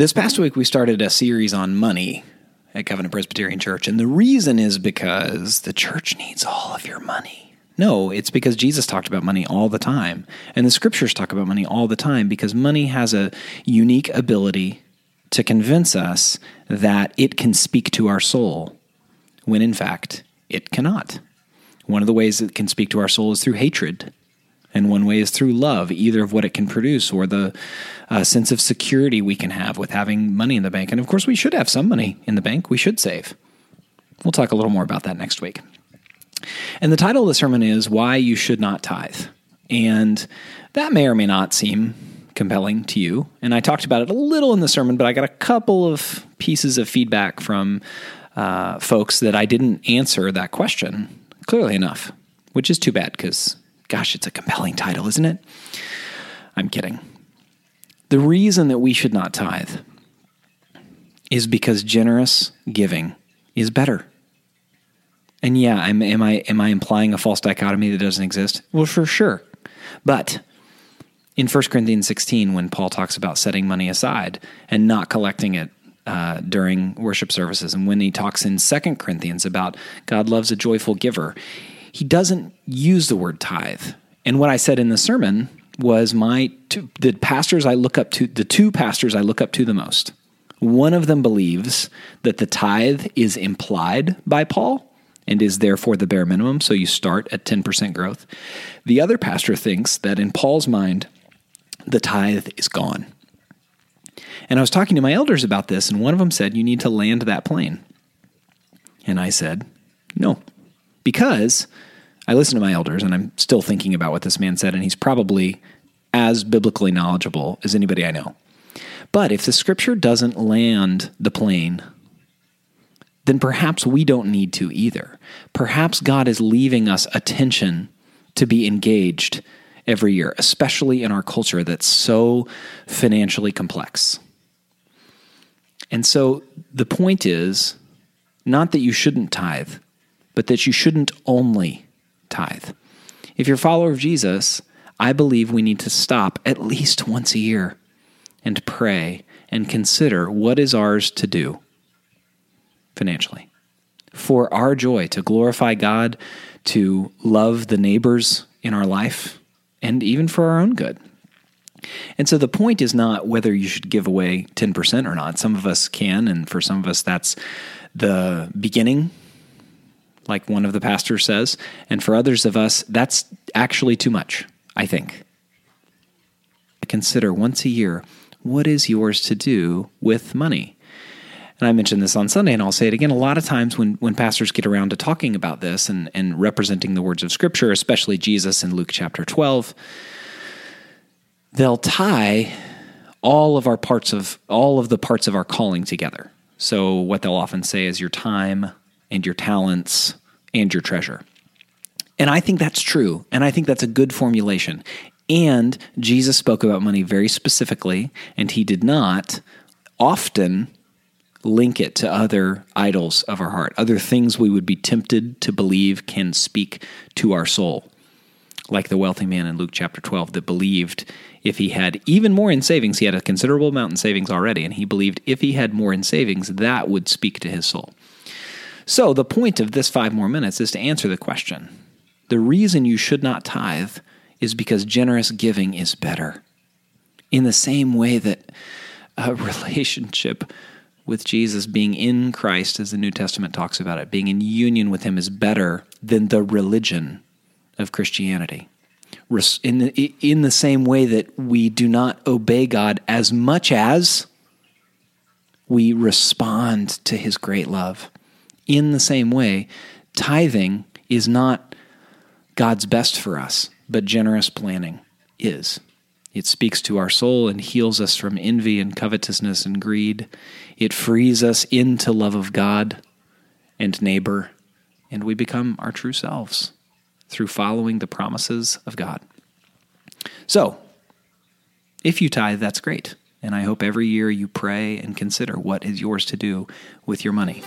This past week, we started a series on money at Covenant Presbyterian Church, and the reason is because the church needs all of your money. No, it's because Jesus talked about money all the time, and the scriptures talk about money all the time because money has a unique ability to convince us that it can speak to our soul, when in fact it cannot. One of the ways it can speak to our soul is through hatred. And one way is through love, either of what it can produce or the uh, sense of security we can have with having money in the bank. And of course, we should have some money in the bank. We should save. We'll talk a little more about that next week. And the title of the sermon is Why You Should Not Tithe. And that may or may not seem compelling to you. And I talked about it a little in the sermon, but I got a couple of pieces of feedback from uh, folks that I didn't answer that question clearly enough, which is too bad because Gosh, it's a compelling title, isn't it? I'm kidding. The reason that we should not tithe is because generous giving is better. And yeah, am, am I am I implying a false dichotomy that doesn't exist? Well, for sure. But in 1 Corinthians 16, when Paul talks about setting money aside and not collecting it uh, during worship services, and when he talks in 2 Corinthians about God loves a joyful giver, he doesn't use the word tithe. And what I said in the sermon was my two, the pastors I look up to, the two pastors I look up to the most. One of them believes that the tithe is implied by Paul and is therefore the bare minimum, so you start at 10% growth. The other pastor thinks that in Paul's mind, the tithe is gone. And I was talking to my elders about this, and one of them said, You need to land that plane. And I said, No, because I listen to my elders and I'm still thinking about what this man said, and he's probably as biblically knowledgeable as anybody I know. But if the scripture doesn't land the plane, then perhaps we don't need to either. Perhaps God is leaving us attention to be engaged every year, especially in our culture that's so financially complex. And so the point is not that you shouldn't tithe, but that you shouldn't only tithe. If you're a follower of Jesus, I believe we need to stop at least once a year and pray and consider what is ours to do financially for our joy, to glorify God, to love the neighbors in our life, and even for our own good. And so the point is not whether you should give away 10% or not. Some of us can, and for some of us, that's the beginning like one of the pastors says. And for others of us, that's actually too much, I think. Consider once a year what is yours to do with money? And I mentioned this on Sunday, and I'll say it again. A lot of times when, when pastors get around to talking about this and, and representing the words of Scripture, especially Jesus in Luke chapter 12, they'll tie all of our parts of all of the parts of our calling together. So what they'll often say is your time and your talents and your treasure. And I think that's true. And I think that's a good formulation. And Jesus spoke about money very specifically, and he did not often link it to other idols of our heart, other things we would be tempted to believe can speak to our soul. Like the wealthy man in Luke chapter 12 that believed if he had even more in savings, he had a considerable amount in savings already, and he believed if he had more in savings, that would speak to his soul. So, the point of this five more minutes is to answer the question. The reason you should not tithe is because generous giving is better. In the same way that a relationship with Jesus, being in Christ, as the New Testament talks about it, being in union with Him is better than the religion of Christianity. In the, in the same way that we do not obey God as much as we respond to His great love in the same way, tithing is not God's best for us, but generous planning is. It speaks to our soul and heals us from envy and covetousness and greed. It frees us into love of God and neighbor, and we become our true selves through following the promises of God. So, if you tithe, that's great. And I hope every year you pray and consider what is yours to do with your money.